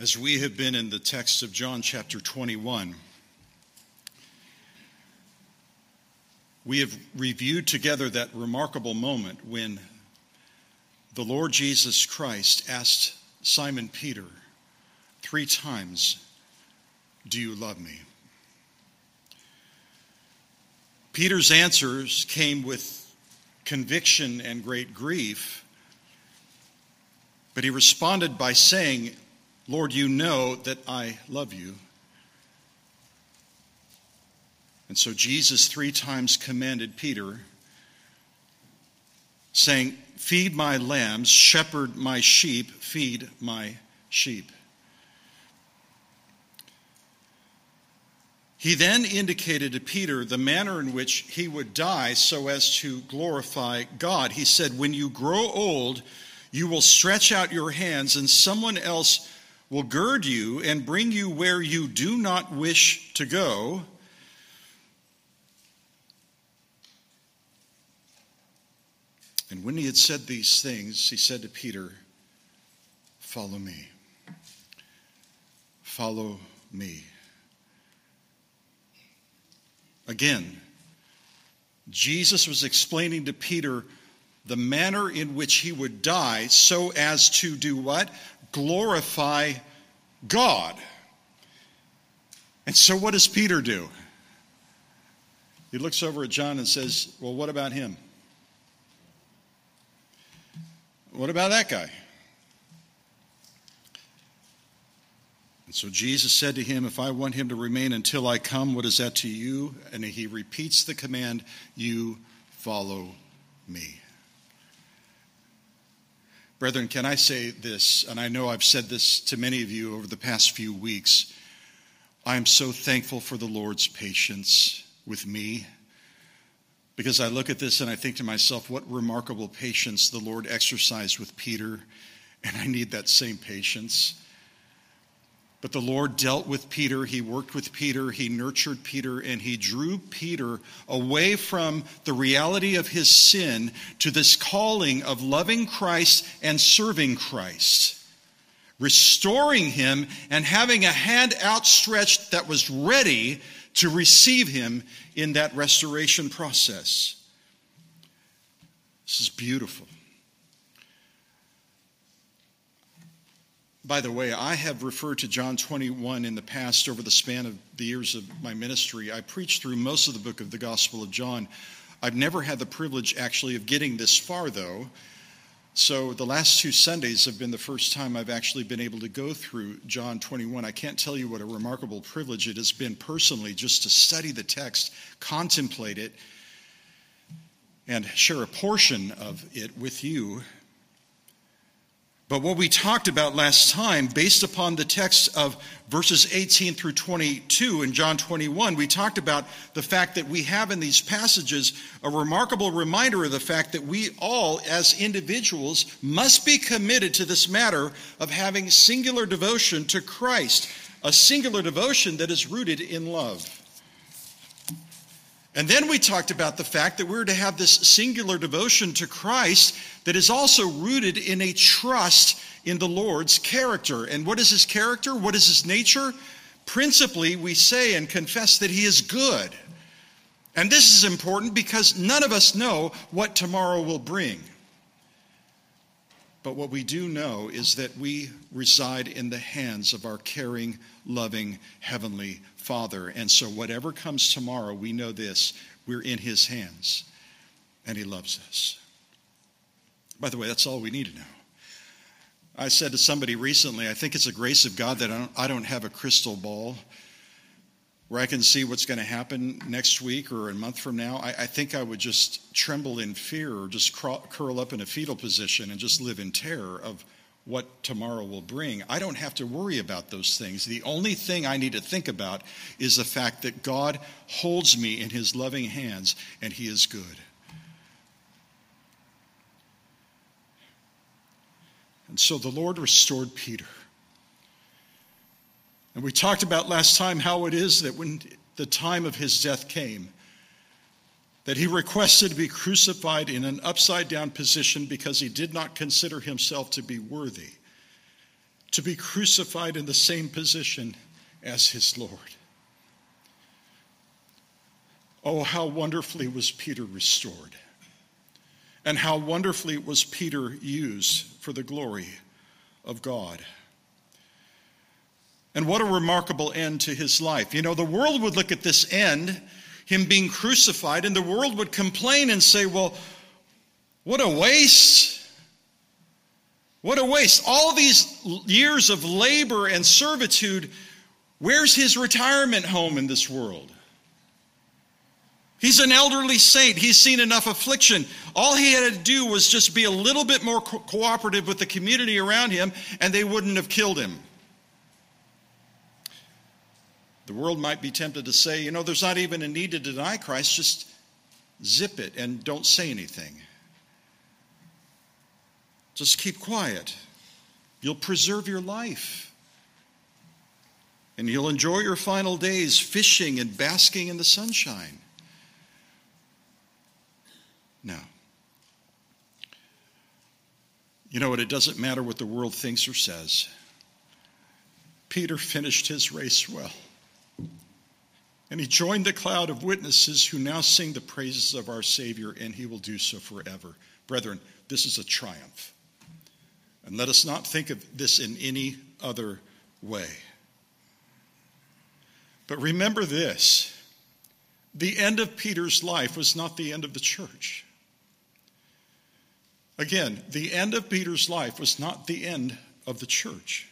As we have been in the text of John chapter 21, we have reviewed together that remarkable moment when the Lord Jesus Christ asked Simon Peter three times, Do you love me? Peter's answers came with conviction and great grief, but he responded by saying, Lord, you know that I love you. And so Jesus three times commanded Peter, saying, Feed my lambs, shepherd my sheep, feed my sheep. He then indicated to Peter the manner in which he would die so as to glorify God. He said, When you grow old, you will stretch out your hands, and someone else will gird you and bring you where you do not wish to go. And when he had said these things, he said to Peter, Follow me. Follow me. Again, Jesus was explaining to Peter the manner in which he would die so as to do what? Glorify God. And so, what does Peter do? He looks over at John and says, Well, what about him? What about that guy? And so Jesus said to him, If I want him to remain until I come, what is that to you? And he repeats the command, You follow me. Brethren, can I say this? And I know I've said this to many of you over the past few weeks. I am so thankful for the Lord's patience with me because I look at this and I think to myself, what remarkable patience the Lord exercised with Peter, and I need that same patience. But the Lord dealt with Peter, he worked with Peter, he nurtured Peter, and he drew Peter away from the reality of his sin to this calling of loving Christ and serving Christ, restoring him and having a hand outstretched that was ready to receive him in that restoration process. This is beautiful. By the way, I have referred to John 21 in the past over the span of the years of my ministry. I preached through most of the book of the Gospel of John. I've never had the privilege actually of getting this far, though. So the last two Sundays have been the first time I've actually been able to go through John 21. I can't tell you what a remarkable privilege it has been personally just to study the text, contemplate it, and share a portion of it with you but what we talked about last time, based upon the text of verses 18 through 22 in John 21, we talked about the fact that we have in these passages a remarkable reminder of the fact that we all, as individuals, must be committed to this matter of having singular devotion to Christ, a singular devotion that is rooted in love. And then we talked about the fact that we're to have this singular devotion to Christ that is also rooted in a trust in the Lord's character. And what is his character? What is his nature? Principally, we say and confess that he is good. And this is important because none of us know what tomorrow will bring. But what we do know is that we reside in the hands of our caring, loving, heavenly Father. And so, whatever comes tomorrow, we know this we're in His hands, and He loves us. By the way, that's all we need to know. I said to somebody recently, I think it's a grace of God that I don't, I don't have a crystal ball where I can see what's going to happen next week or a month from now. I, I think I would just tremble in fear or just curl up in a fetal position and just live in terror of what tomorrow will bring. I don't have to worry about those things. The only thing I need to think about is the fact that God holds me in his loving hands and he is good. And so the Lord restored Peter. And we talked about last time how it is that when the time of his death came, that he requested to be crucified in an upside down position because he did not consider himself to be worthy to be crucified in the same position as his Lord. Oh, how wonderfully was Peter restored, and how wonderfully was Peter used for the glory of God. And what a remarkable end to his life. You know, the world would look at this end, him being crucified, and the world would complain and say, well, what a waste. What a waste. All these years of labor and servitude, where's his retirement home in this world? He's an elderly saint. He's seen enough affliction. All he had to do was just be a little bit more co- cooperative with the community around him, and they wouldn't have killed him. The world might be tempted to say, you know, there's not even a need to deny Christ, just zip it and don't say anything. Just keep quiet. You'll preserve your life. And you'll enjoy your final days fishing and basking in the sunshine. No. You know what? It doesn't matter what the world thinks or says. Peter finished his race well. And he joined the cloud of witnesses who now sing the praises of our Savior, and he will do so forever. Brethren, this is a triumph. And let us not think of this in any other way. But remember this the end of Peter's life was not the end of the church. Again, the end of Peter's life was not the end of the church.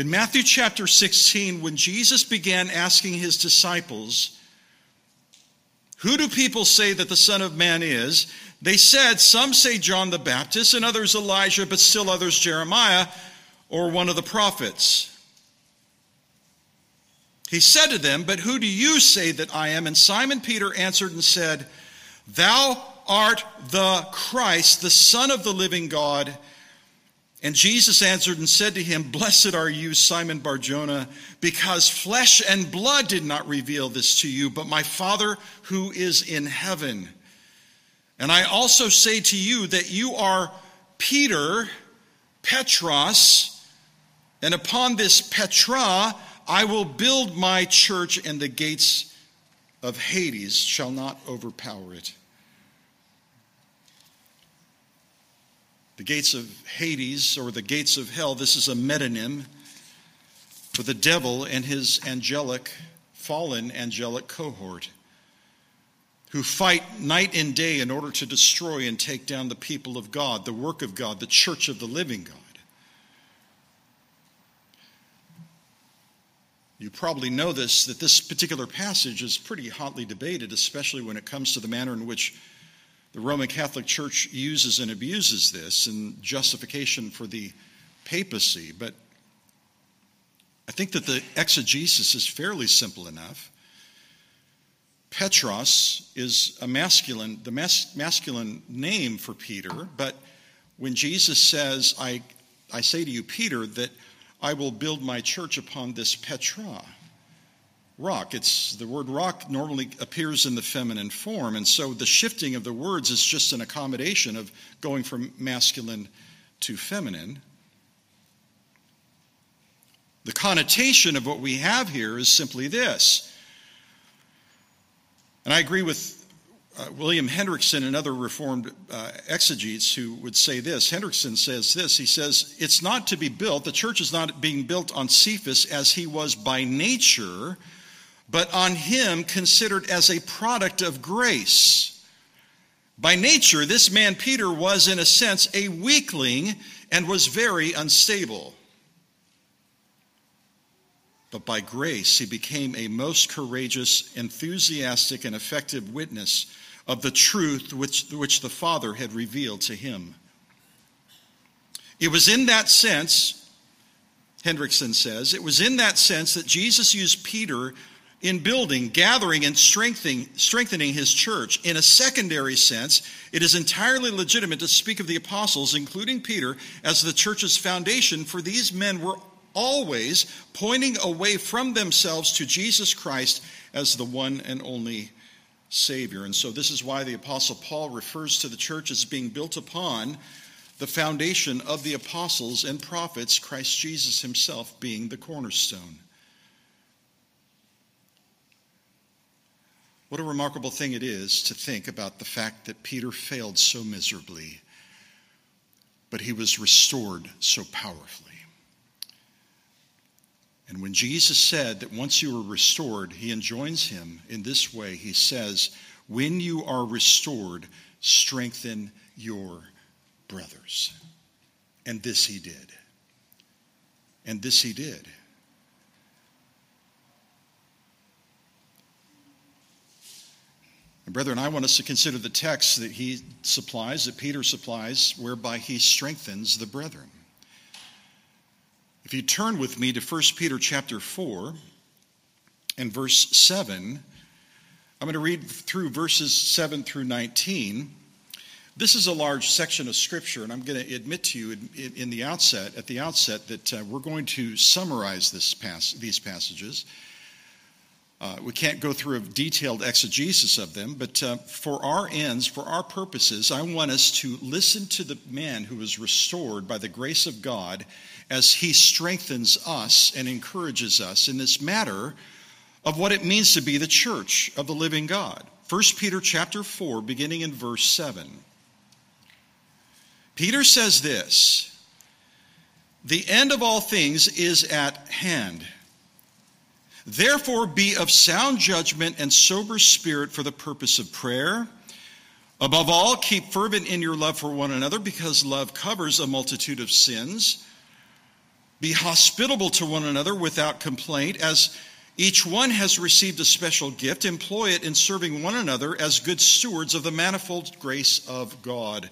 In Matthew chapter 16, when Jesus began asking his disciples, Who do people say that the Son of Man is? They said, Some say John the Baptist, and others Elijah, but still others Jeremiah or one of the prophets. He said to them, But who do you say that I am? And Simon Peter answered and said, Thou art the Christ, the Son of the living God. And Jesus answered and said to him, Blessed are you, Simon Barjona, because flesh and blood did not reveal this to you, but my Father who is in heaven. And I also say to you that you are Peter, Petros, and upon this Petra I will build my church, and the gates of Hades shall not overpower it. The gates of Hades, or the gates of hell, this is a metonym for the devil and his angelic, fallen angelic cohort who fight night and day in order to destroy and take down the people of God, the work of God, the church of the living God. You probably know this that this particular passage is pretty hotly debated, especially when it comes to the manner in which the Roman Catholic Church uses and abuses this in justification for the papacy. But I think that the exegesis is fairly simple enough. Petros is a masculine, the mas- masculine name for Peter, but when Jesus says, I, I say to you, Peter, that I will build my church upon this Petra, rock. It's the word rock normally appears in the feminine form, and so the shifting of the words is just an accommodation of going from masculine to feminine. The connotation of what we have here is simply this and I agree with uh, William Hendriksen and other Reformed uh, exegetes who would say this. Hendriksen says this He says, It's not to be built, the church is not being built on Cephas as he was by nature, but on him considered as a product of grace. By nature, this man Peter was, in a sense, a weakling and was very unstable. But by grace, he became a most courageous, enthusiastic, and effective witness of the truth which, which the Father had revealed to him. It was in that sense, Hendriksen says, it was in that sense that Jesus used Peter in building, gathering, and strengthening, strengthening his church. In a secondary sense, it is entirely legitimate to speak of the apostles, including Peter, as the church's foundation, for these men were always pointing away from themselves to Jesus Christ as the one and only Savior. And so, this is why the Apostle Paul refers to the church as being built upon the foundation of the apostles and prophets, Christ Jesus himself being the cornerstone. What a remarkable thing it is to think about the fact that Peter failed so miserably, but he was restored so powerfully. And when Jesus said that once you are restored, he enjoins him in this way. He says, When you are restored, strengthen your brothers. And this he did. And this he did. And brethren, I want us to consider the text that he supplies, that Peter supplies, whereby he strengthens the brethren. If you turn with me to 1 Peter chapter 4 and verse 7, I'm going to read through verses 7 through 19. This is a large section of Scripture, and I'm going to admit to you in, the outset, at the outset, that uh, we're going to summarize this pas- these passages. Uh, we can't go through a detailed exegesis of them, but uh, for our ends, for our purposes, I want us to listen to the man who is restored by the grace of God as he strengthens us and encourages us in this matter of what it means to be the church of the living God. 1 Peter chapter 4 beginning in verse 7. Peter says this, "The end of all things is at hand." Therefore, be of sound judgment and sober spirit for the purpose of prayer. Above all, keep fervent in your love for one another, because love covers a multitude of sins. Be hospitable to one another without complaint. As each one has received a special gift, employ it in serving one another as good stewards of the manifold grace of God.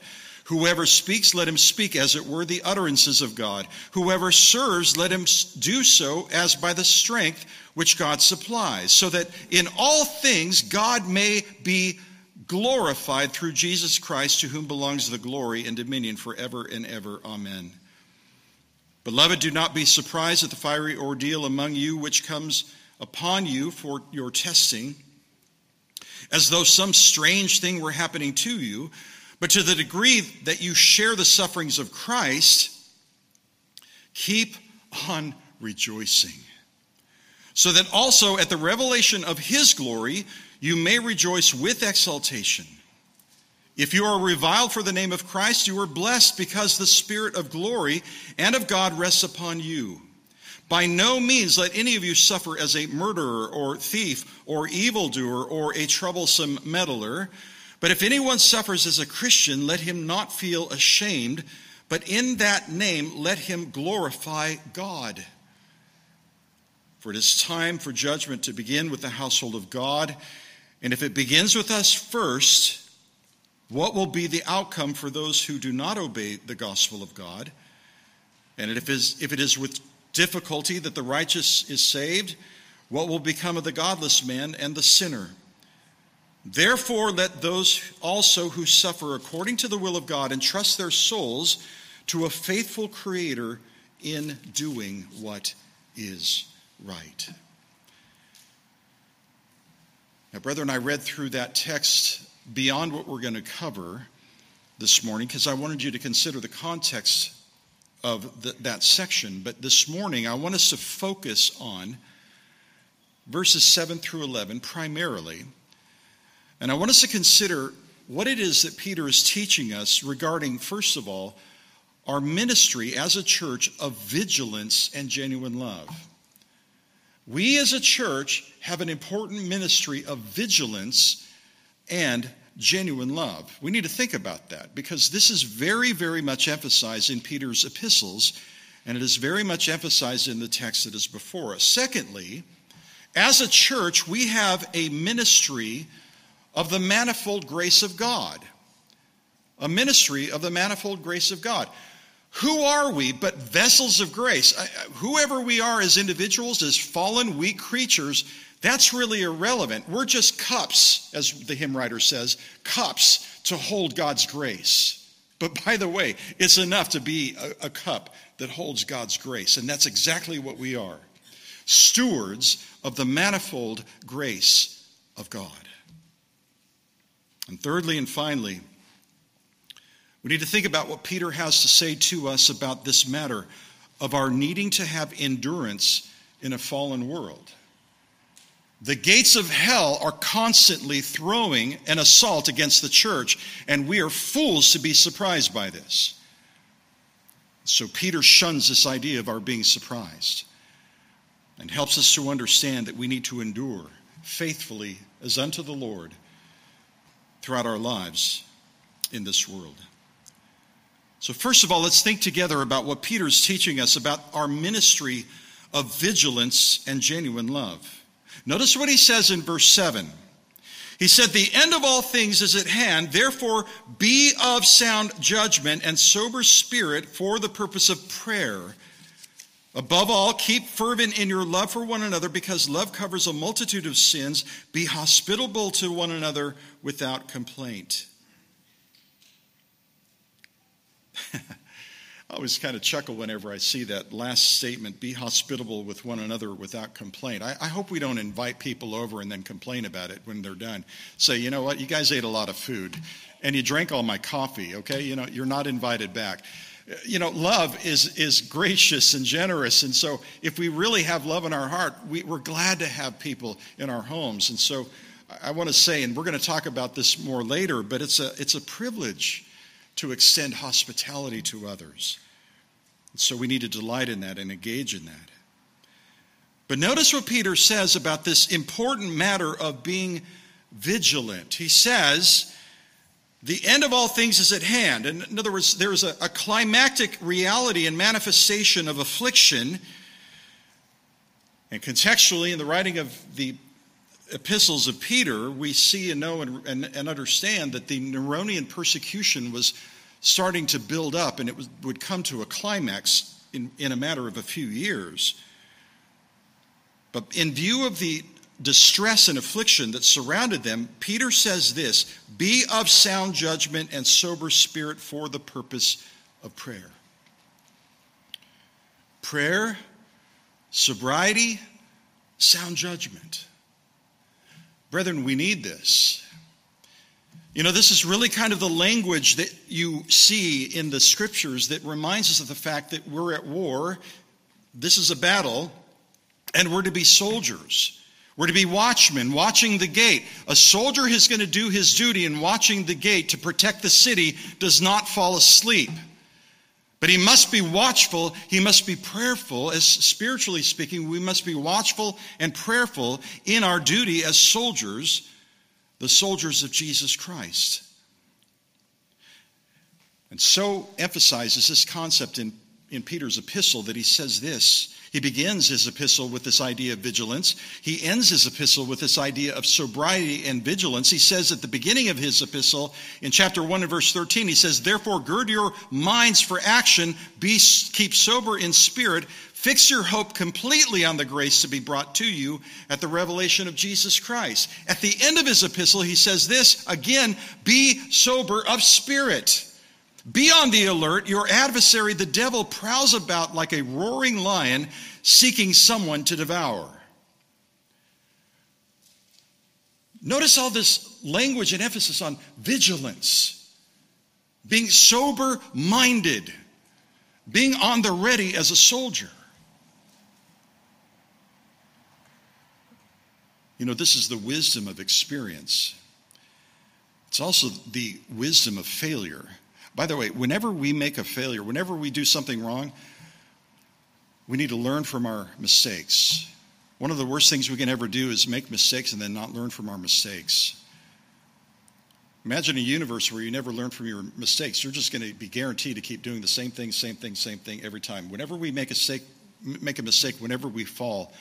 Whoever speaks, let him speak as it were the utterances of God. Whoever serves, let him do so as by the strength which God supplies, so that in all things God may be glorified through Jesus Christ, to whom belongs the glory and dominion forever and ever. Amen. Beloved, do not be surprised at the fiery ordeal among you which comes upon you for your testing, as though some strange thing were happening to you. But to the degree that you share the sufferings of Christ, keep on rejoicing. So that also at the revelation of his glory, you may rejoice with exultation. If you are reviled for the name of Christ, you are blessed because the Spirit of glory and of God rests upon you. By no means let any of you suffer as a murderer or thief or evildoer or a troublesome meddler. But if anyone suffers as a Christian, let him not feel ashamed, but in that name let him glorify God. For it is time for judgment to begin with the household of God. And if it begins with us first, what will be the outcome for those who do not obey the gospel of God? And if it is, with difficulty that the righteous is saved, what will become of the godless man and the sinner? Therefore, let those also who suffer according to the will of God entrust their souls to a faithful Creator in doing what is right. Now, brethren, I read through that text beyond what we're going to cover this morning because I wanted you to consider the context of the, that section. But this morning, I want us to focus on verses 7 through 11 primarily. And I want us to consider what it is that Peter is teaching us regarding, first of all, our ministry as a church of vigilance and genuine love. We as a church have an important ministry of vigilance and genuine love. We need to think about that because this is very, very much emphasized in Peter's epistles, and it is very much emphasized in the text that is before us. Secondly, as a church, we have a ministry of the manifold grace of God. A ministry of the manifold grace of God. Who are we but vessels of grace? Whoever we are as individuals, as fallen, weak creatures, that's really irrelevant. We're just cups, as the hymn writer says, cups to hold God's grace. But by the way, it's enough to be a, a, cup that holds God's grace. And that's exactly what we are stewards of the manifold grace of God. And thirdly and finally, We need to think about what Peter has to say to us about this matter of our needing to have endurance in a fallen world. The gates of hell are constantly throwing an assault against the church, and we are fools to be surprised by this. So Peter shuns this idea of our being surprised and helps us to understand that we need to endure faithfully as unto the Lord throughout our lives in this world. So, first of all, let's think together about what Peter's teaching us about our ministry of vigilance and genuine love. Notice what he says in verse 7. He said, The end of all things is at hand, therefore be of sound judgment and sober spirit for the purpose of prayer. Above all, keep fervent in your love for one another because love covers a multitude of sins. Be hospitable to one another without complaint. I always kind of chuckle whenever I see that last statement be hospitable with one another without complaint. I, I, hope we don't invite people over and then complain about it when they're done. Say, you know what, you guys ate a lot of food and you drank all my coffee, okay? You know, you're not invited back. You know, love is, is gracious and generous. And so if we really have love in our heart, we, we're glad to have people in our homes. And so I want to say, and we're going to talk about this more later, but it's a, it's a privilege to extend hospitality to others. So we need to delight in that and engage in that. But notice what Peter says about this important matter of being vigilant. He says, the end of all things is at hand. And in other words, there is a, a climactic reality and manifestation of affliction. And contextually, in the writing of the epistles of Peter, we see and know and, and, and understand that the Neronian persecution was starting to build up and it was, would come to a climax in, in a matter of a few years. But in view of the distress and affliction that surrounded them, Peter says this Be of sound judgment and sober spirit for the purpose of prayer. Prayer, sobriety, sound judgment. Brethren, we need this. You know, this is really kind of the language that you see in the scriptures that reminds us of the fact that we're at war. This is a battle, and we're to be soldiers. We're to be watchmen, watching the gate. A soldier is going to do his duty in watching the gate to protect the city, does not fall asleep. But he must be watchful, he must be prayerful, as spiritually speaking, we must be watchful and prayerful in our duty as soldiers, the soldiers of Jesus Christ. And so emphasizes this concept in, in Peter's epistle that he says this he begins his epistle with this idea of vigilance. He ends his epistle with this idea of sobriety and vigilance. He says at the beginning of his epistle, in chapter 1 and verse 13, he says, Therefore, gird your minds for action, be, keep sober in spirit, fix your hope completely on the grace to be brought to you at the revelation of Jesus Christ. At the end of his epistle, he says this again, be sober of spirit. Be on the alert. Your adversary, the devil, prowls about like a roaring lion seeking someone to devour. Notice all this language and emphasis on vigilance, being sober minded, being on the ready as a soldier. You know, this is the wisdom of experience. It's also the wisdom of failure. By the way, whenever we make a failure, whenever we do something wrong, we need to learn from our mistakes. One of the worst things we can ever do is make mistakes and then not learn from our mistakes. Imagine a universe where you never learn from your mistakes. You're just going to be guaranteed to keep doing the same thing, same thing, same thing every time. Whenever we make a mistake, make a mistake, whenever we fall,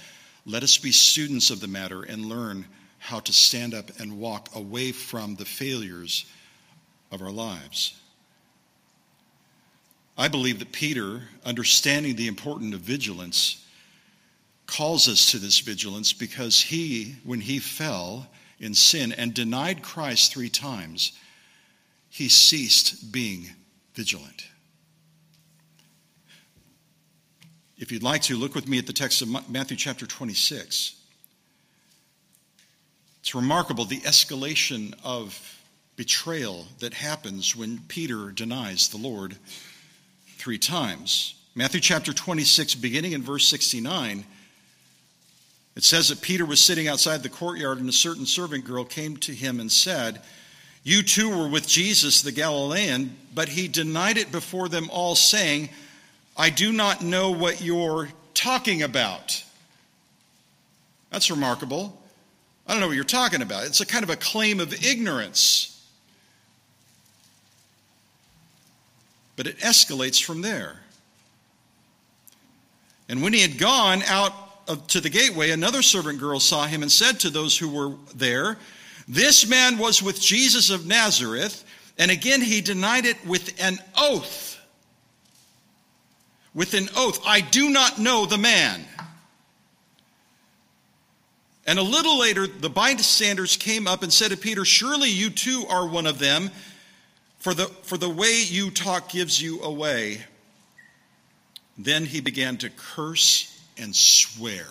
let us be students of the matter and learn how to stand up and walk away from the failures of our lives. I believe that Peter, understanding the importance of vigilance, calls us to this vigilance because he, when he fell in sin and denied Christ three times, he ceased being vigilant. If you'd like to, look with me at the text of Matthew chapter 26. It's remarkable the escalation of betrayal that happens when Peter denies the Lord three times. Matthew chapter 26, beginning in verse 69, it says that Peter was sitting outside the courtyard, and a certain servant girl came to him and said, You too were with Jesus the Galilean, but he denied it before them all, saying, I do not know what you're talking about. That's remarkable. I don't know what you're talking about. It's a kind of a claim of ignorance. But it escalates from there. And when he had gone out of, to the gateway, another servant girl saw him and said to those who were there, This man was with Jesus of Nazareth. And again he denied it with an oath. With an oath, I do not know the man. And a little later, the bystanders came up and said to Peter, Surely you too are one of them, for the, for the way you talk gives you away. Then he began to curse and swear,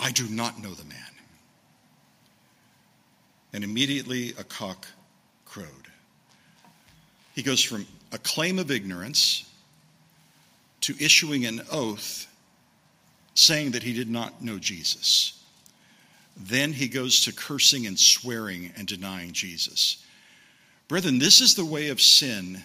I do not know the man. And immediately a cock crowed. He goes from a claim of ignorance to issuing an oath saying that he did not know Jesus. Then he goes to cursing and swearing and denying Jesus. Brethren, this is the way of sin,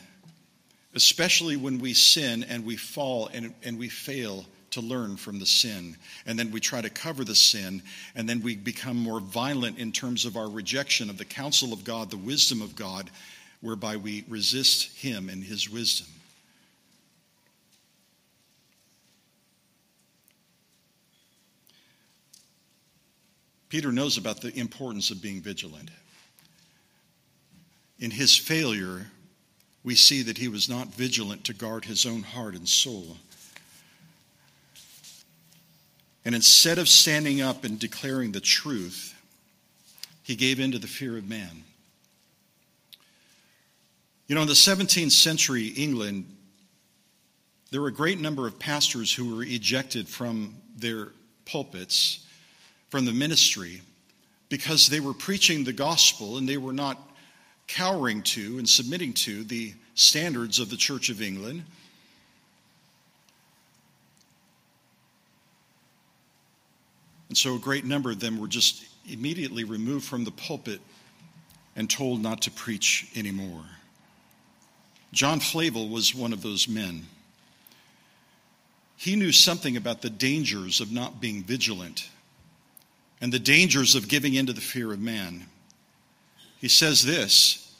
especially when we sin and we fall and, and we fail to learn from the sin. And then we try to cover the sin, and then we become more violent in terms of our rejection of the counsel of God, the wisdom of God, whereby we resist Him and His wisdom. Peter knows about the importance of being vigilant. In his failure, we see that he was not vigilant to guard his own heart and soul. And instead of standing up and declaring the truth, he gave in to the fear of man. You know, in the 17th century England, there were a great number of pastors who were ejected from their pulpits from the ministry because they were preaching the gospel and they were not cowering to and submitting to the standards of the Church of England. And so a great number of them were just immediately removed from the pulpit and told not to preach anymore. John Flavel was one of those men. He knew something about the dangers of not being vigilant and the dangers of giving in to the fear of man. He says this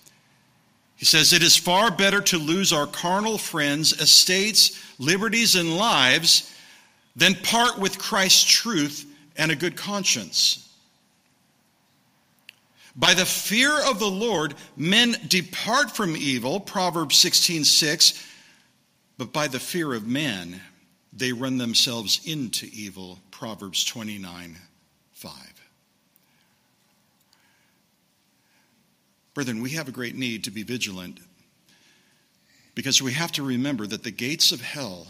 He says, It is far better to lose our carnal friends, estates, liberties, and lives than part with Christ's truth and a good conscience. By the fear of the Lord, men depart from evil, Proverbs 16 6, but by the fear of man, they run themselves into evil, Proverbs 29 5. Brethren, we have a great need to be vigilant because we have to remember that the gates of hell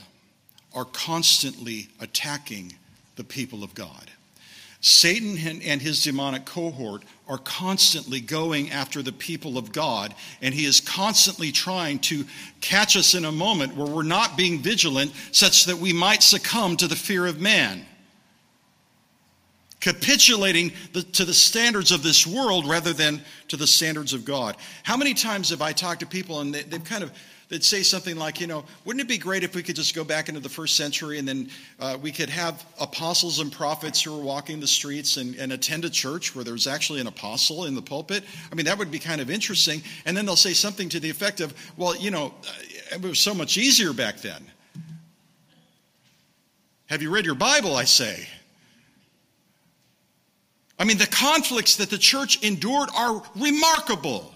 are constantly attacking the people of God. Satan and his demonic cohort are constantly going after the people of God, and he is constantly trying to catch us in a moment where we're not being vigilant, such that we might succumb to the fear of man capitulating the, to the standards of this world rather than to the standards of God. How many times have I talked to people and they, they've kind of they'd say something like, you know, wouldn't it be great if we could just go back into the first century and then uh, we could have apostles and prophets who are walking the streets and, and attend a church where there's actually an apostle in the pulpit? I mean, that would be kind of interesting. And then they'll say something to the effect of, well, you know, it was so much easier back then. Have you read your Bible, I say? I mean, the conflicts that the church endured are remarkable.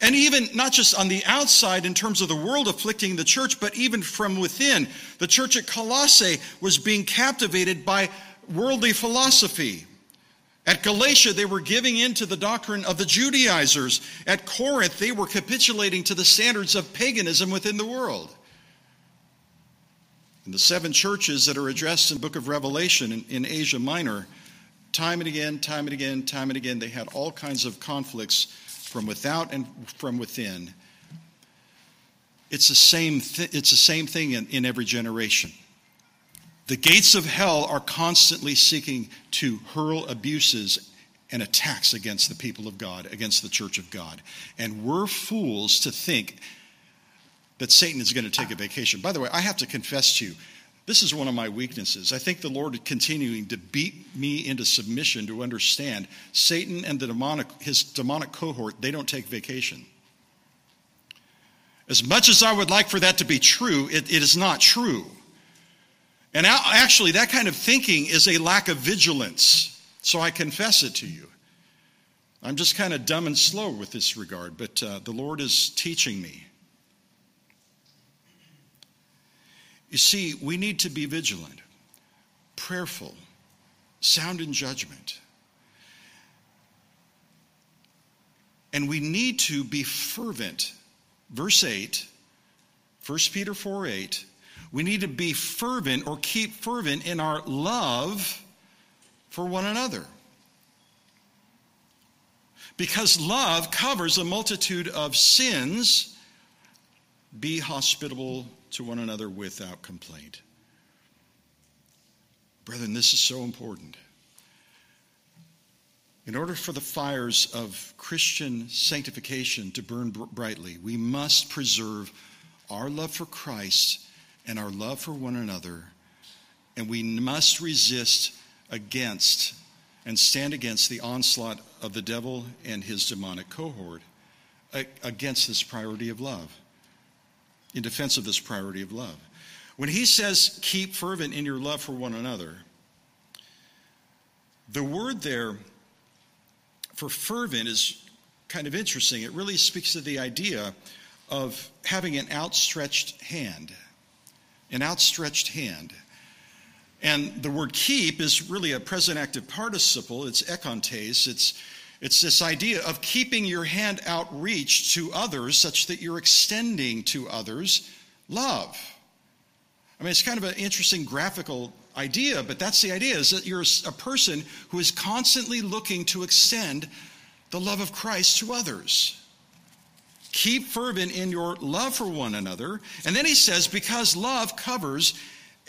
And even not just on the outside in terms of the world afflicting the church, but even from within. The church at Colossae was being captivated by worldly philosophy. At Galatia, they were giving in to the doctrine of the Judaizers. At Corinth, they were capitulating to the standards of paganism within the world. In the seven churches that are addressed in the book of Revelation in, in Asia Minor, time and again, time and again, time and again, they had all kinds of conflicts from without and from within. It's the same, th- it's the same thing in, in every generation. The gates of hell are constantly seeking to hurl abuses and attacks against the people of God, against the church of God. And we're fools to think that Satan is going to take a vacation. By the way, I have to confess to you, this is one of my weaknesses. I think the Lord is continuing to beat me into submission to understand Satan and the demonic, his demonic cohort, they don't take vacation. As much as I would like for that to be true, it, it is not true. And actually, that kind of thinking is a lack of vigilance. So I confess it to you. I'm just kind of dumb and slow with this regard, but uh, the Lord is teaching me. You see, we need to be vigilant, prayerful, sound in judgment. And we need to be fervent. Verse 8, 1 Peter 4 8, we need to be fervent or keep fervent in our love for one another. Because love covers a multitude of sins, be hospitable to one another without complaint. Brethren, this is so important. In order for the fires of Christian sanctification to burn brightly, we must preserve our love for Christ and our love for one another, and we must resist against and stand against the onslaught of the devil and his demonic cohort against this priority of love, in defense of this priority of love. When he says, keep fervent in your love for one another, the word there for fervent is kind of interesting. It really speaks to the idea of having an outstretched hand. An outstretched hand. And the word keep is really a present active participle. It's ekontes. It's, it's this idea of keeping your hand outreached to others such that you're extending to others love. I mean, it's kind of an interesting graphical idea, but that's the idea is that you're a person who is constantly looking to extend the love of Christ to others. Keep fervent in your love for one another. And then he says, because love covers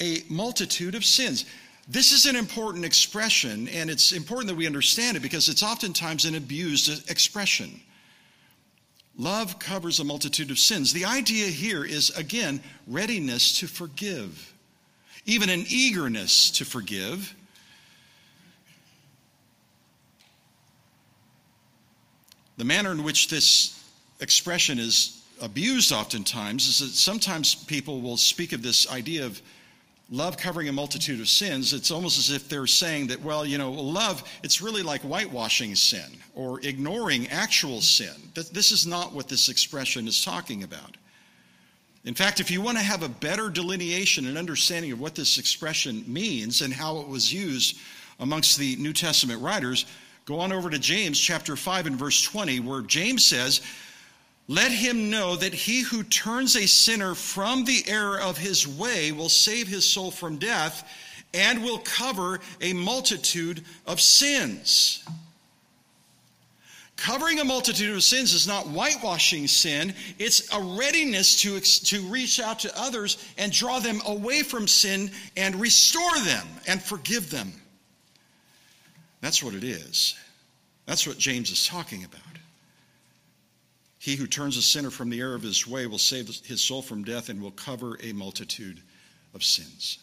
a multitude of sins. This is an important expression, and it's important that we understand it because it's oftentimes an abused expression. Love covers a multitude of sins. The idea here is, again, readiness to forgive, even an eagerness to forgive. The manner in which this expression is abused oftentimes is that sometimes people will speak of this idea of love covering a multitude of sins, it's almost as if they're saying that, well, you know, love, it's really like whitewashing sin or ignoring actual sin. This is not what this expression is talking about. In fact, if you want to have a better delineation and understanding of what this expression means and how it was used amongst the New Testament writers, go on over to James chapter 5 and verse 20, where James says, let him know that he who turns a sinner from the error of his way will save his soul from death and will cover a multitude of sins. Covering a multitude of sins is not whitewashing sin, it's a readiness to, to reach out to others and draw them away from sin and restore them and forgive them. That's what it is. That's what James is talking about. He who turns a sinner from the error of his way will save his soul from death and will cover a multitude of sins.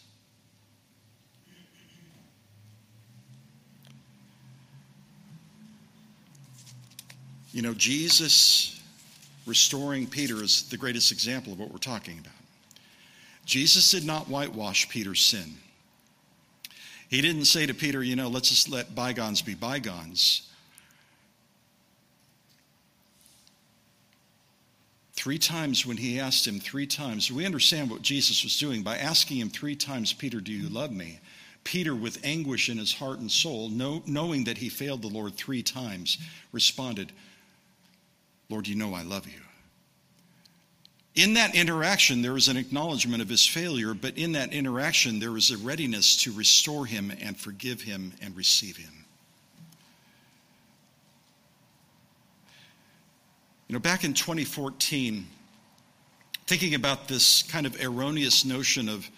You know, Jesus restoring Peter is the greatest example of what we're talking about. Jesus did not whitewash Peter's sin. He didn't say to Peter, you know, let's just let bygones be bygones. Three times when he asked him, three times, we understand what Jesus was doing by asking him three times, Peter, do you love me? Peter, with anguish in his heart and soul, know, knowing that he failed the Lord three times, responded, Lord, you know I love you. In that interaction, there was an acknowledgement of his failure, but in that interaction, there was a readiness to restore him and forgive him and receive him. Know, back in 2014, thinking about this kind of erroneous notion of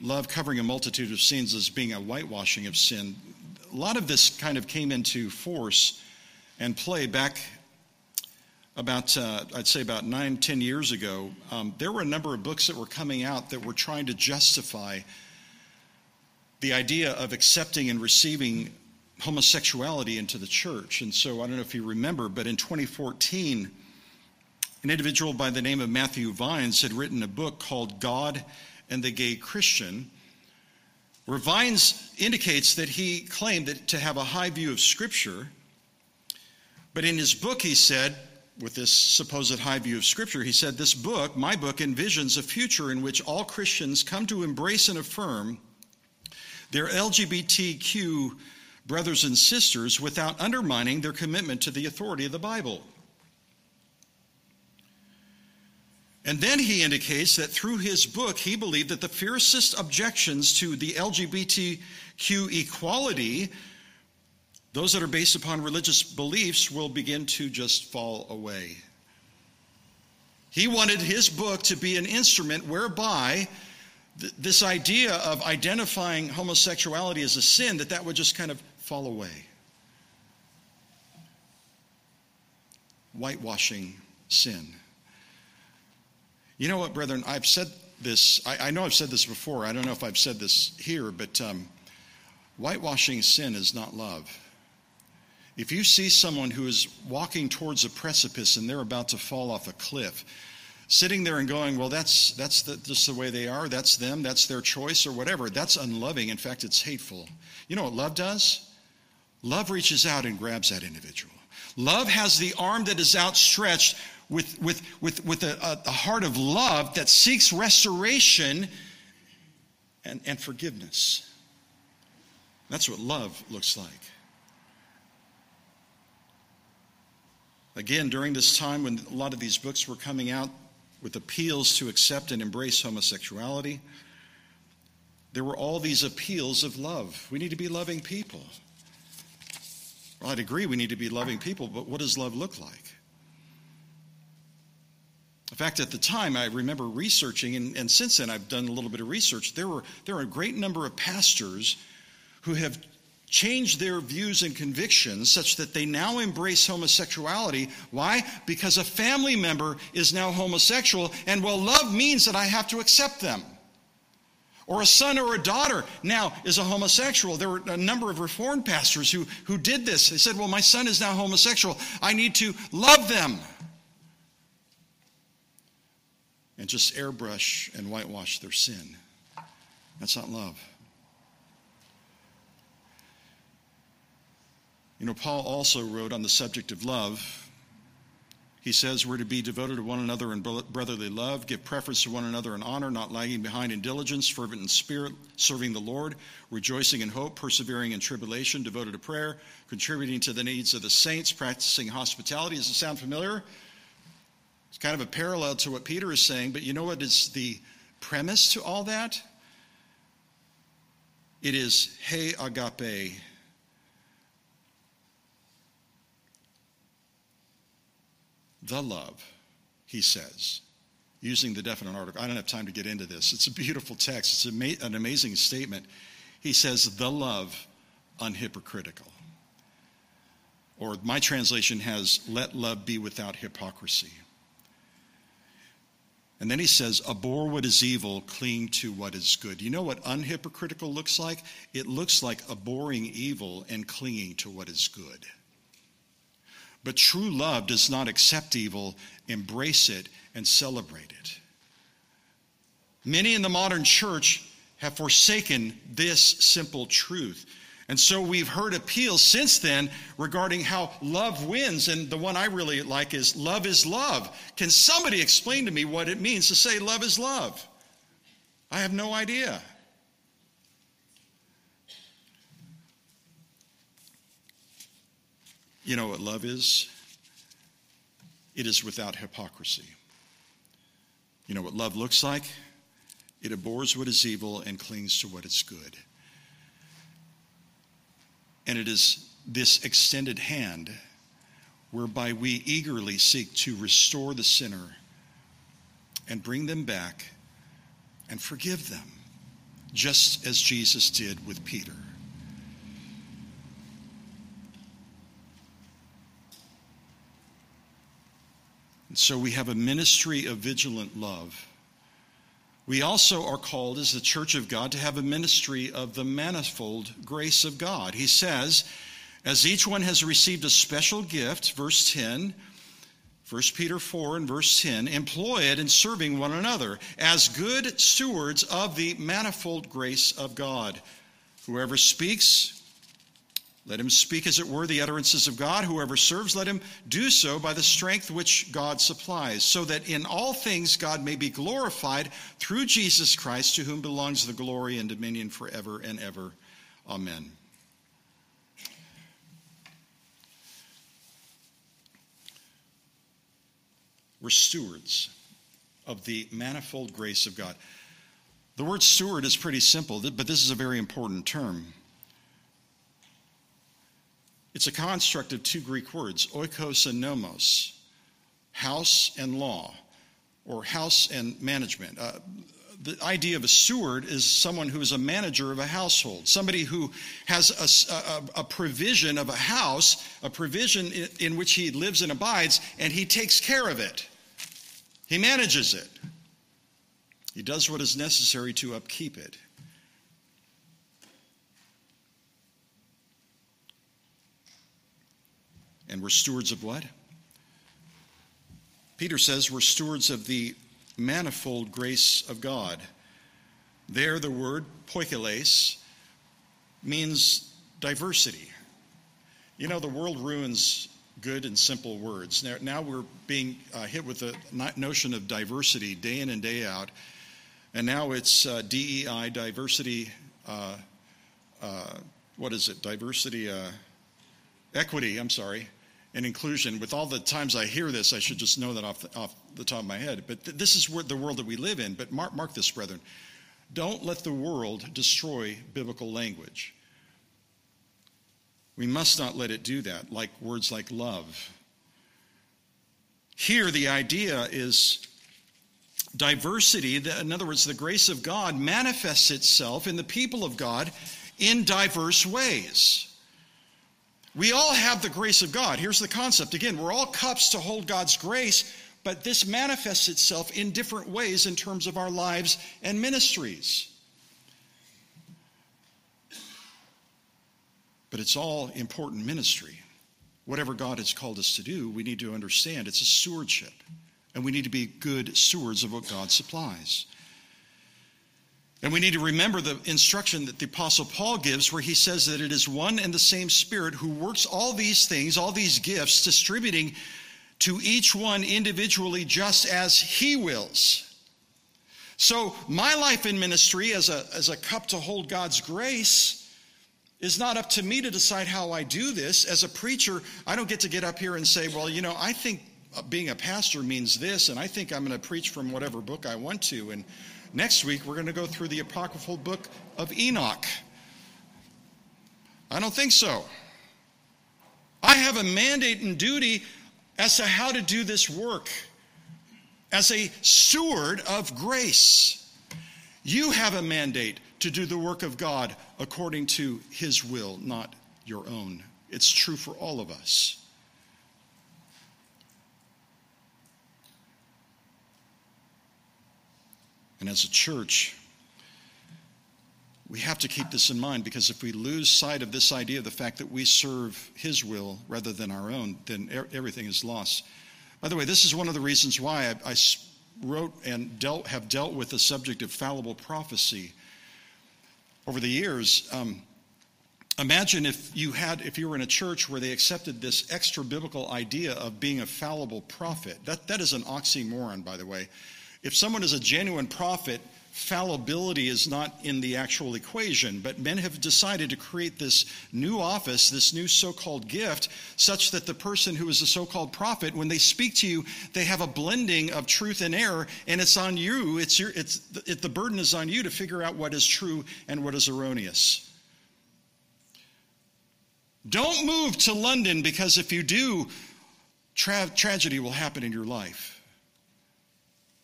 love covering a multitude of sins as being a whitewashing of sin, a lot of this kind of came into force and play back about, uh, I'd say about nine, ten years ago. Um, there were a number of books that were coming out that were trying to justify the idea of accepting and receiving homosexuality into the church. And so I don't know if you remember, but in 2014, an individual by the name of Matthew Vines had written a book called God and the Gay Christian, where Vines indicates that he claimed that to have a high view of Scripture. But in his book, he said, with this supposed high view of Scripture, he said, This book, my book, envisions a future in which all Christians come to embrace and affirm their LGBTQ brothers and sisters without undermining their commitment to the authority of the Bible. And then he indicates that through his book, he believed that the fiercest objections to the LGBTQ equality, those that are based upon religious beliefs, will begin to just fall away. He wanted his book to be an instrument whereby th- this idea of identifying homosexuality as a sin, that that would just kind of fall away. Whitewashing sin. You know what, brethren? I've said this, I, I, know I've said this before. I don't know if I've said this here, but um, whitewashing sin is not love. If you see someone who is walking towards a precipice and they're about to fall off a cliff, sitting there and going, well, that's, that's the, just the way they are, that's them, that's their choice, or whatever, that's unloving. In fact, it's hateful. You know what love does? Love reaches out and grabs that individual. Love has the arm that is outstretched with, with, with, with a, a heart of love that seeks restoration and, and forgiveness. That's what love looks like. Again, during this time when a lot of these books were coming out with appeals to accept and embrace homosexuality, there were all these appeals of love. We need to be loving people. Well, I'd agree we need to be loving people, but what does love look like? In fact, at the time, I remember researching, and, and since then I've done a little bit of research. There, were, there are a great number of pastors who have changed their views and convictions such that they now embrace homosexuality. Why? Because a family member is now homosexual, and well, love means that I have to accept them. Or a son or a daughter now is a homosexual. There were a number of reformed pastors who, who did this. They said, Well, my son is now homosexual. I need to love them and just airbrush and whitewash their sin. That's not love. You know, Paul also wrote on the subject of love. He says we're to be devoted to one another in brotherly love, give preference to one another in honor, not lagging behind in diligence, fervent in spirit, serving the Lord, rejoicing in hope, persevering in tribulation, devoted to prayer, contributing to the needs of the saints, practicing hospitality. Does it sound familiar? It's kind of a parallel to what Peter is saying, but you know what is the premise to all that? It is he agape. The love, he says, using the definite article. I don't have time to get into this. It's a beautiful text, it's an amazing statement. He says, the love unhypocritical. Or my translation has, let love be without hypocrisy. And then he says, abhor what is evil, cling to what is good. You know what unhypocritical looks like? It looks like abhorring evil and clinging to what is good. But true love does not accept evil, embrace it, and celebrate it. Many in the modern church have forsaken this simple truth. And so we've heard appeals since then regarding how love wins. And the one I really like is love is love. Can somebody explain to me what it means to say love is love? I have no idea. You know what love is? It is without hypocrisy. You know what love looks like? It abhors what is evil and clings to what is good. And it is this extended hand whereby we eagerly seek to restore the sinner and bring them back and forgive them, just as Jesus did with Peter. And so we have a ministry of vigilant love. We also are called as the church of God to have a ministry of the manifold grace of God. He says, as each one has received a special gift, verse 10, 1 Peter 4 and verse 10, employ it in serving one another as good stewards of the manifold grace of God. Whoever speaks, let him speak, as it were, the utterances of God. Whoever serves, let him do so by the strength which God supplies, so that in all things God may be glorified through Jesus Christ, to whom belongs the glory and dominion forever and ever. Amen. We're stewards of the manifold grace of God. The word steward is pretty simple, but this is a very important term. It's a construct of two Greek words, oikos and nomos, house and law, or house and management. Uh, the idea of a steward is someone who is a manager of a household, somebody who has a, a, a provision of a house, a provision in, in which he lives and abides, and he takes care of it. He manages it. He does what is necessary to upkeep it. And we're stewards of what? Peter says we're stewards of the manifold grace of God. There, the word poikiles means diversity. You know, the world ruins good and simple words. Now, now we're being uh, hit with the notion of diversity day in and day out. And now it's uh, DEI, diversity, uh, uh, what is it? Diversity, uh, equity, I'm sorry and inclusion. With all the times I hear this, I should just know that off the, off the top of my head. But th- this is the world that we live in. But mark, mark this, brethren. Don't let the world destroy biblical language. We must not let it do that, like words like love. Here, the idea is diversity. In other words, the grace of God manifests itself in the people of God in diverse ways. We all have the grace of God. Here's the concept again, we're all cups to hold God's grace, but this manifests itself in different ways in terms of our lives and ministries. But it's all important ministry. Whatever God has called us to do, we need to understand it's a stewardship, and we need to be good stewards of what God supplies. And we need to remember the instruction that the Apostle Paul gives, where he says that it is one and the same Spirit who works all these things, all these gifts, distributing to each one individually just as he wills. So, my life in ministry as a, as a cup to hold God's grace is not up to me to decide how I do this. As a preacher, I don't get to get up here and say, well, you know, I think being a pastor means this, and I think I'm going to preach from whatever book I want to. And Next week, we're going to go through the apocryphal book of Enoch. I don't think so. I have a mandate and duty as to how to do this work as a steward of grace. You have a mandate to do the work of God according to His will, not your own. It's true for all of us. And as a church, we have to keep this in mind because if we lose sight of this idea of the fact that we serve His will rather than our own, then everything is lost. By the way, this is one of the reasons why I, I wrote and dealt, have dealt with the subject of fallible prophecy over the years. Um, imagine if you had, if you were in a church where they accepted this extra biblical idea of being a fallible prophet. That that is an oxymoron, by the way. If someone is a genuine prophet, fallibility is not in the actual equation, but men have decided to create this new office, this new so called gift, such that the person who is a so called prophet, when they speak to you, they have a blending of truth and error, and it's on you, it's, your, it's it, the burden is on you to figure out what is true and what is erroneous. Don't move to London because if you do, Tra- tragedy will happen in your life.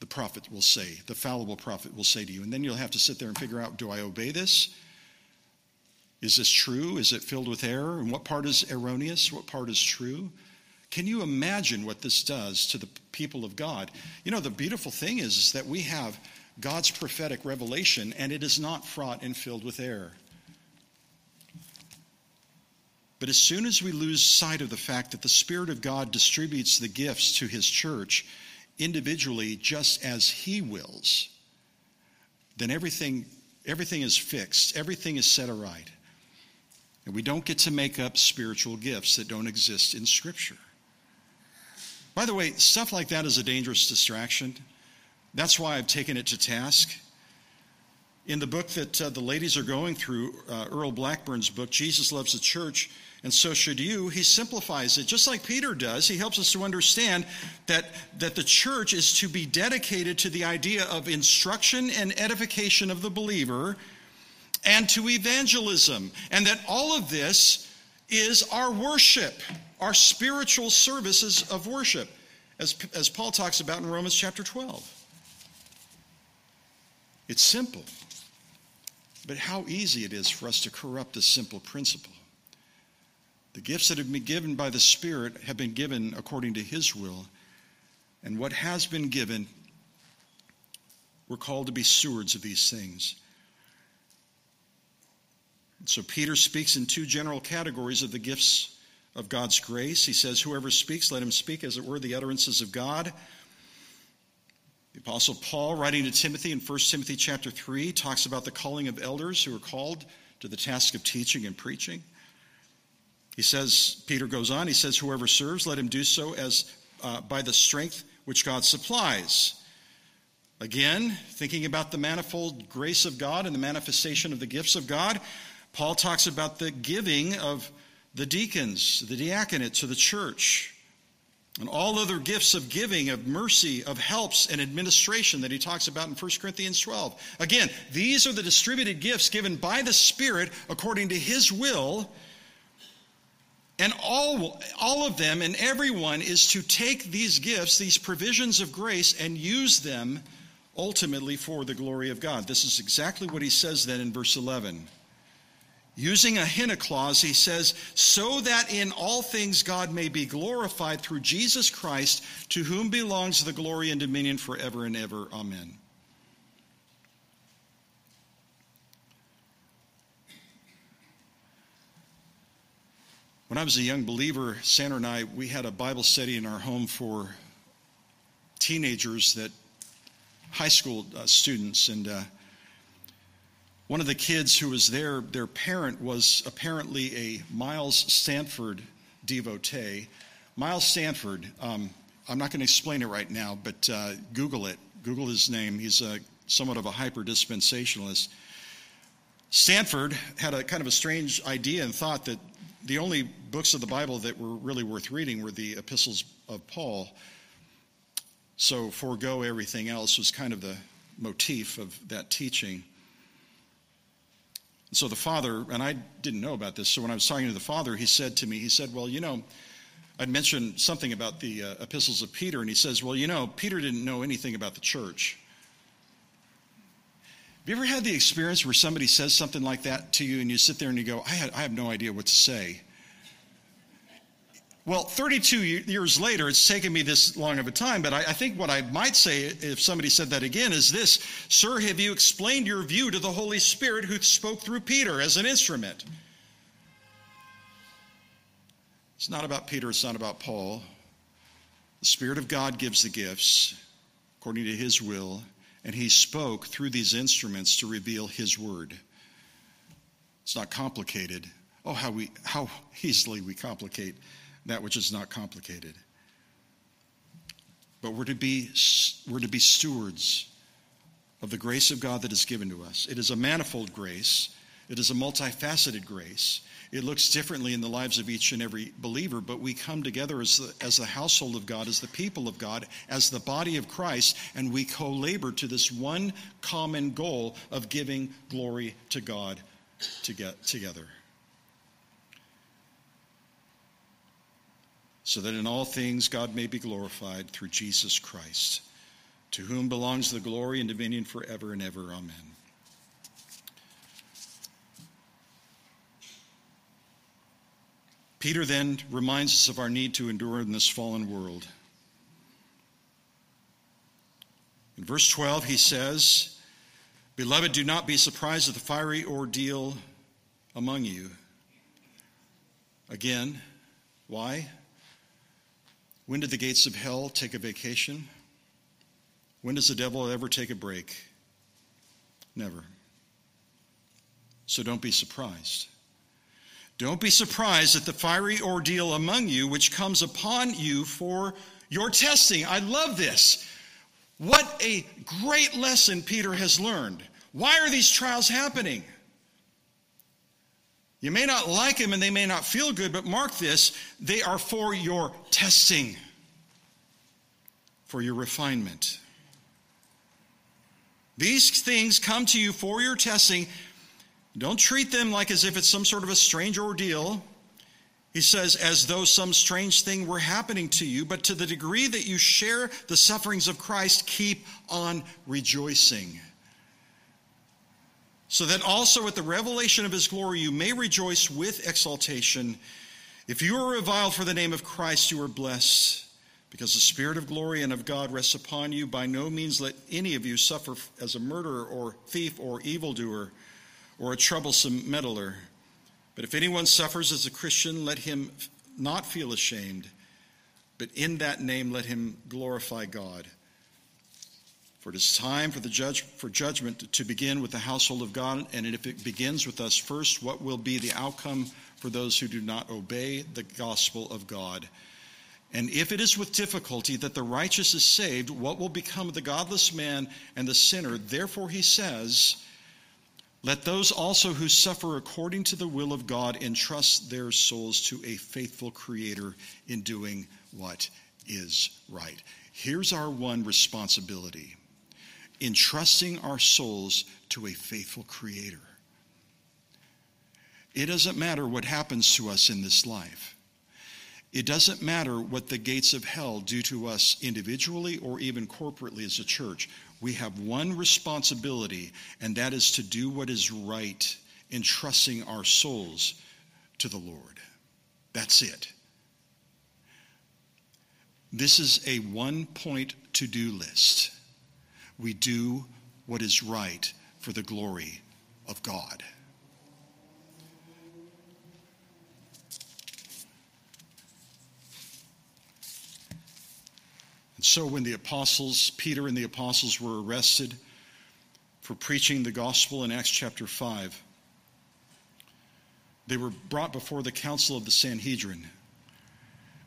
The prophet will say, the fallible prophet will say to you. And then you'll have to sit there and figure out do I obey this? Is this true? Is it filled with error? And what part is erroneous? What part is true? Can you imagine what this does to the people of God? You know, the beautiful thing is, is that we have God's prophetic revelation, and it is not fraught and filled with error. But as soon as we lose sight of the fact that the Spirit of God distributes the gifts to His church individually just as He wills, then everything, everything is fixed, everything is set aright. And we don't get to make up spiritual gifts that don't exist in Scripture. By the way, stuff like that is a dangerous distraction. That's why I've taken it to task. In the book that uh, the ladies are going through, uh, Earl Blackburn's book, Jesus Loves the Church, and so should you, he simplifies it just like Peter does. He helps us to understand that, that the church is to be dedicated to the idea of instruction and edification of the believer and to evangelism. And that all of this is our worship, our spiritual services of worship, as, as Paul talks about in Romans chapter 12. It's simple, but how easy it is for us to corrupt this simple principle. The gifts that have been given by the Spirit have been given according to His will. And what has been given, we're called to be stewards of these things. So Peter speaks in two general categories of the gifts of God's grace. He says, Whoever speaks, let him speak as it were the utterances of God. The Apostle Paul, writing to Timothy in 1 Timothy chapter 3, talks about the calling of elders who are called to the task of teaching and preaching. He says, Peter goes on, he says, Whoever serves, let him do so as uh, by the strength which God supplies. Again, thinking about the manifold grace of God and the manifestation of the gifts of God, Paul talks about the giving of the deacons, the diaconate to the church, and all other gifts of giving, of mercy, of helps, and administration that he talks about in 1 Corinthians 12. Again, these are the distributed gifts given by the Spirit according to his will and all, all of them and everyone is to take these gifts, these provisions of grace, and use them ultimately for the glory of God. This is exactly what he says then in verse 11. Using a hina clause, he says, so that in all things God may be glorified through Jesus Christ, to whom belongs the glory and dominion forever and ever. Amen. When I was a young believer, Sandra and I, we had a Bible study in our home for teenagers that high school uh, students and uh, one of the kids who was there their parent was apparently a miles stanford devotee. Miles stanford um, i'm not going to explain it right now but uh, google it. Google his name. He's a, somewhat of a hyper dispensationalist stanford had a kind of a strange idea and thought that the only books of the Bible that were really worth reading were the epistles of Paul. So, forego everything else was kind of the motif of that teaching. So, the father, and I didn't know about this, so when I was talking to the father, he said to me, he said, Well, you know, I'd mentioned something about the uh, epistles of Peter, and he says, Well, you know, Peter didn't know anything about the church. Have you ever had the experience where somebody says something like that to you and you sit there and you go, I, had, I have no idea what to say? Well, 32 years later, it's taken me this long of a time, but I, I, think what I might say if somebody said that again is this Sir, have you explained your view to the Holy Spirit who spoke through Peter as an instrument? It's not about Peter, it's not about Paul. The Spirit of God gives the gifts according to his will and he spoke through these instruments to reveal his word. It's not complicated. Oh, how, we, how easily we complicate that which is not complicated. But we're to, be, we're to be stewards of the grace of God that is given to us. It is a manifold grace, it is a multifaceted grace. It looks differently in the lives of each and every believer, but we come together as the, as the household of God, as the people of God, as the body of Christ, and we co labor to this one common goal of giving glory to God to get together. so that in all things God may be glorified through Jesus Christ, to whom belongs the glory and dominion forever and ever. Amen. Peter then reminds us of our need to endure in this fallen world. In verse 12, he says, Beloved, do not be surprised at the fiery ordeal among you. Again, why? When did the gates of hell take a vacation? When does the devil ever take a break? Never. So don't be surprised. Don't be surprised at the fiery ordeal among you which comes upon you for your testing. I love this. What a great lesson Peter has learned. Why are these trials happening? You may not like them and they may not feel good, but mark this they are for your testing, for your refinement. These things come to you for your testing. Don't treat them like as if it's some sort of a strange ordeal. He says, as though some strange thing were happening to you, but to the degree that you share the sufferings of Christ, keep on rejoicing. So that also at the revelation of his glory you may rejoice with exultation. If you are reviled for the name of Christ, you are blessed, because the Spirit of glory and of God rests upon you. By no means let any of you suffer as a murderer or thief or evildoer or a troublesome meddler but if anyone suffers as a Christian, let him not feel ashamed, but in that name let him glorify God. For it is time for the judge for judgment to begin with the household of God, and if it begins with us first, what will be the outcome for those who do not obey the gospel of God? And if it is with difficulty that the righteous is saved, what will become of the godless man and the sinner? Therefore he says, let those also who suffer according to the will of God entrust their souls to a faithful Creator in doing what is right. Here's our one responsibility entrusting our souls to a faithful Creator. It doesn't matter what happens to us in this life. It doesn't matter what the gates of hell do to us individually or even corporately as a church we have one responsibility, and that is to do what is right, entrusting our souls to the Lord. That's it. This is a one point to do list. We do what is right for the glory of God. So when the apostles, Peter and the apostles, were arrested for preaching the gospel in Acts chapter 5, they were brought before the council of the Sanhedrin.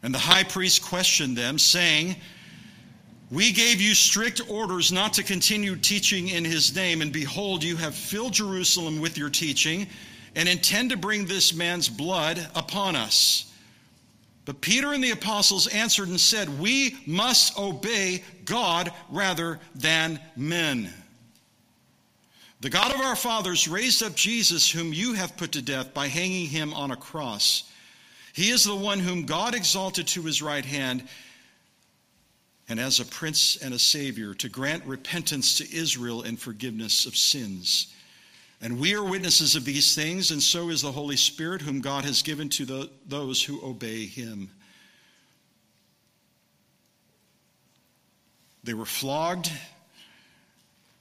And the high priest questioned them, saying, We gave you strict orders not to continue teaching in his name, and behold, you have filled Jerusalem with your teaching, and intend to bring this man's blood upon us. But Peter and the apostles answered and said, We must obey God rather than men. The God of our fathers raised up Jesus, whom you have put to death by hanging him on a cross. He is the one whom God exalted to his right hand, and as a prince and a savior, to grant repentance to Israel and forgiveness of sins. And we are witnesses of these things, and so is the Holy Spirit, whom God has given to the, those who obey him. They were flogged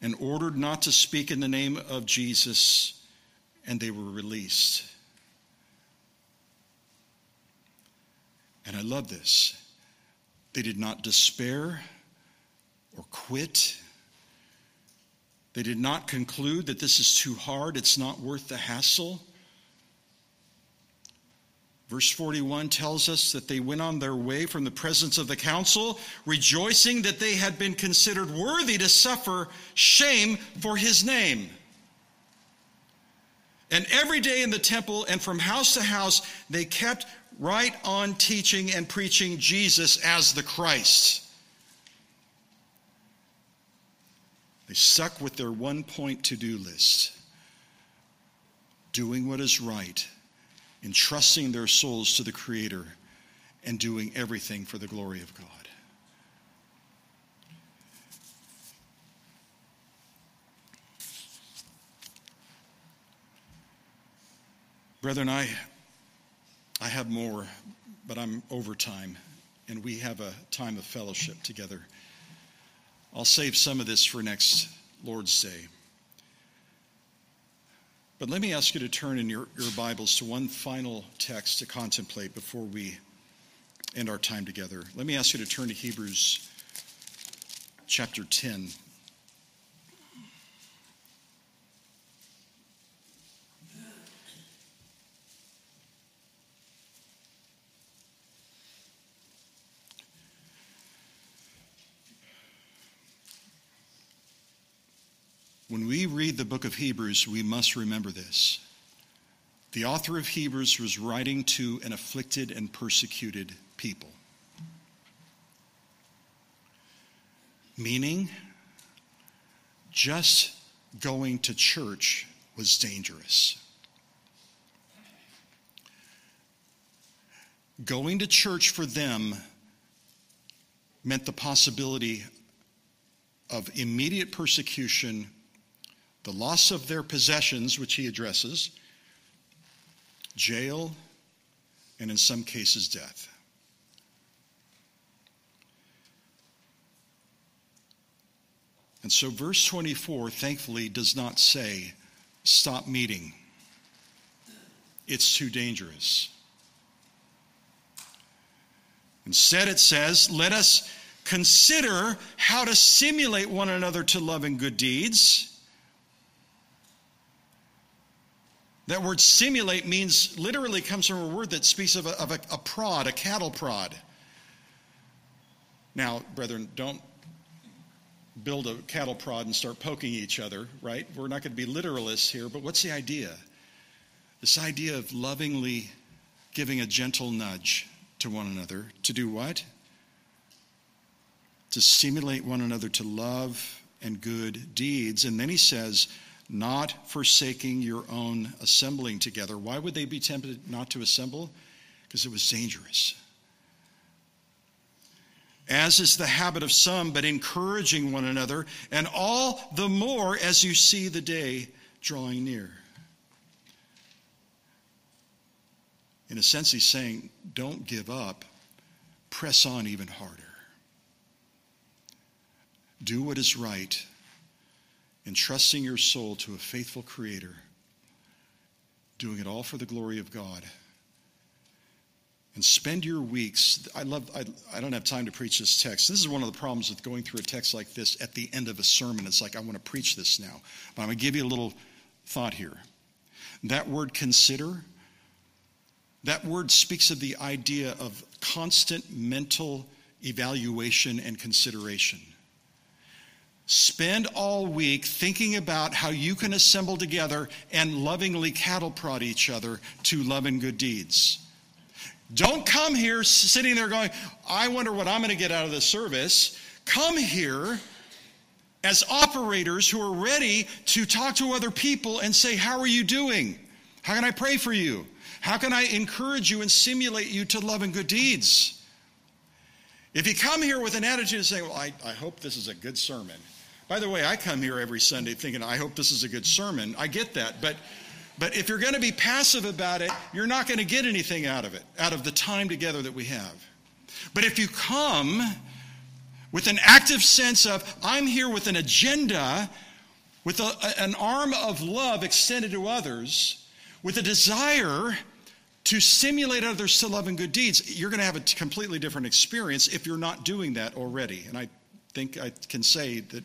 and ordered not to speak in the name of Jesus, and they were released. And I love this. They did not despair or quit they did not conclude that this is too hard, it's not worth the hassle. Verse 41 tells us that they went on their way from the presence of the council, rejoicing that they had been considered worthy to suffer shame for his name. And every day in the temple and from house to house, they kept right on teaching and preaching Jesus as the Christ. They suck with their one point to do list doing what is right, entrusting their souls to the Creator, and doing everything for the glory of God. Brethren, I, I have more, but I'm over time, and we have a time of fellowship together. I'll save some of this for next Lord's Day. But let me ask you to turn in your, your Bibles to one final text to contemplate before we end our time together. Let me ask you to turn to Hebrews chapter 10. When we read the book of Hebrews, we must remember this. The author of Hebrews was writing to an afflicted and persecuted people. Meaning, just going to church was dangerous. Going to church for them meant the possibility of immediate persecution the loss of their possessions, which he addresses, jail, and in some cases, death. And so, verse 24, thankfully, does not say, stop meeting. It's too dangerous. Instead, it says, let us consider how to stimulate one another to love and good deeds That word simulate means literally comes from a word that speaks of a, of a, a prod, a cattle prod. Now, brethren, don't build a cattle prod and start poking each other, right? We're not going to be literalists here, but what's the idea? This idea of lovingly giving a gentle nudge to one another to do what? To stimulate one another to love and good deeds. And then he says, not forsaking your own assembling together. Why would they be tempted not to assemble? Because it was dangerous. As is the habit of some, but encouraging one another, and all the more as you see the day drawing near. In a sense, he's saying, don't give up, press on even harder. Do what is right entrusting your soul to a faithful Creator, doing it all for the glory of God. And spend your weeks. I love, I, I don't have time to preach this text. This is one of the problems with going through a text like this at the end of a sermon. It's like, I want to preach this now. But I'm going to give you a little thought here. That word consider, that word speaks of the idea of constant mental evaluation and consideration. Spend all week thinking about how you can assemble together and lovingly cattle prod each other to love and good deeds. Don't come here sitting there going, I wonder what I'm going to get out of this service. Come here as operators who are ready to talk to other people and say, How are you doing? How can I pray for you? How can I encourage you and stimulate you to love and good deeds? If you come here with an attitude of saying, Well, I, I hope this is a good sermon, by the way, I come here every Sunday thinking, I hope this is a good sermon. I get that. But, but if you're going to be passive about it, you're not going to get anything out of it, out of the time together that we have. But if you come with an active sense of, I'm here with an agenda, with a, an arm of love extended to others, with a desire to stimulate others to love and good deeds, you're going to have a completely different experience if you're not doing that already. And I think I can say that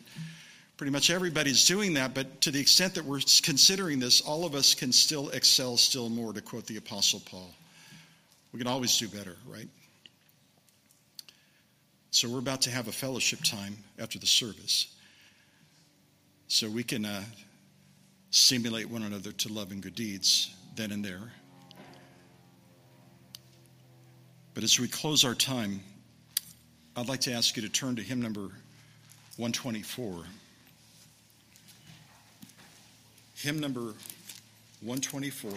pretty much everybody's doing that, but to the extent that we're considering this, all of us can still excel still more, to quote the Apostle Paul. We can always do better, right? So we're about to have a fellowship time after the service. So we can uh, stimulate one another to love and good deeds then and there. But as we close our time, I'd like to ask you to turn to hymn number 124. Hymn number 124.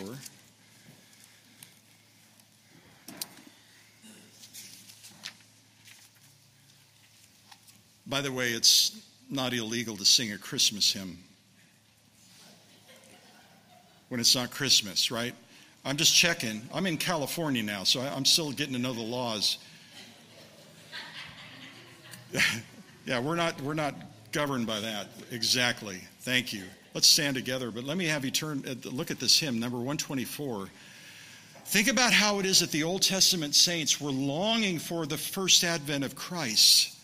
By the way, it's not illegal to sing a Christmas hymn when it's not Christmas, right? I'm just checking. I'm in California now, so I'm still getting to know the laws. yeah, we're not, we're not governed by that. Exactly. Thank you. Let's stand together, but let me have you turn, uh, look at this hymn, number 124. Think about how it is that the Old Testament saints were longing for the first advent of Christ.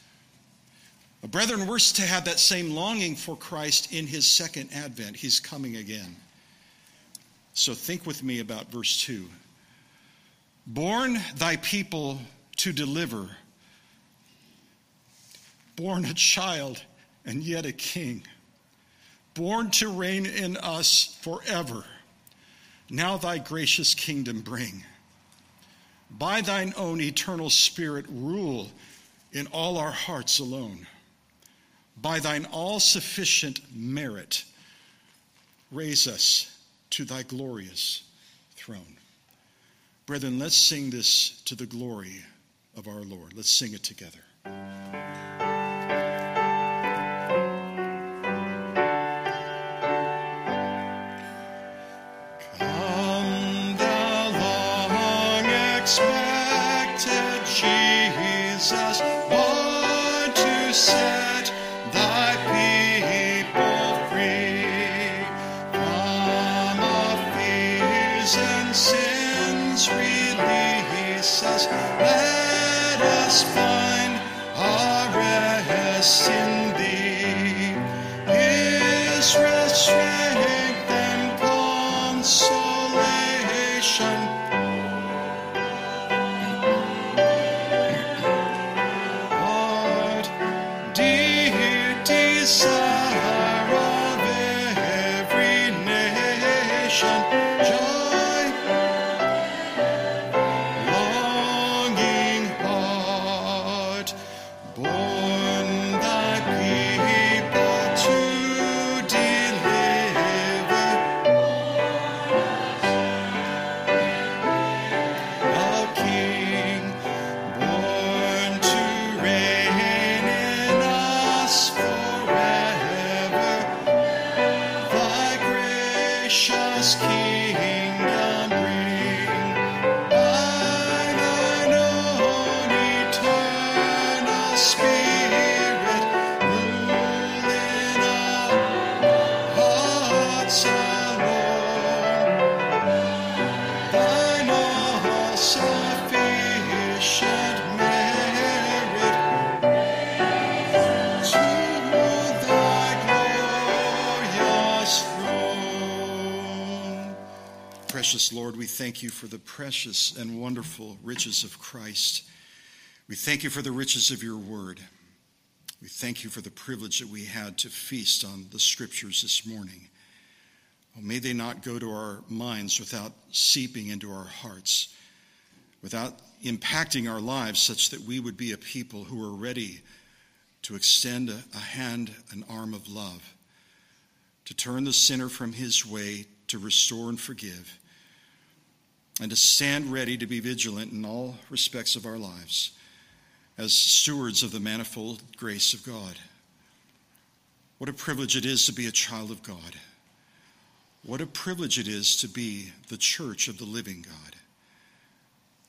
Brethren, we're to have that same longing for Christ in his second advent. He's coming again. So think with me about verse 2. Born thy people to deliver, born a child and yet a king, born to reign in us forever. Now thy gracious kingdom bring. By thine own eternal spirit, rule in all our hearts alone by thine all sufficient merit, raise us to thy glorious throne. Brethren, let's sing this to the glory of our Lord. Let's sing it together. Thank you for the precious and wonderful riches of Christ. We thank you for the riches of your word. We thank you for the privilege that we had to feast on the scriptures this morning. May they not go to our minds without seeping into our hearts, without impacting our lives, such that we would be a people who are ready to extend a hand, an arm of love, to turn the sinner from his way, to restore and forgive and to stand ready to be vigilant in all respects of our lives as stewards of the manifold grace of God. What a privilege it is to be a child of God. What a privilege it is to be the church of the living God.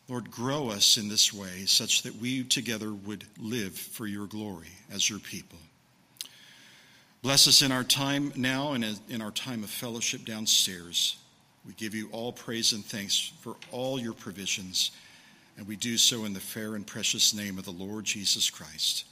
Lord, grow us in this way such that we together would live for your glory as your people. Bless us in our time now and in our time of fellowship downstairs. We give you all praise and thanks for all your provisions, and we do so in the fair and precious name of the Lord Jesus Christ.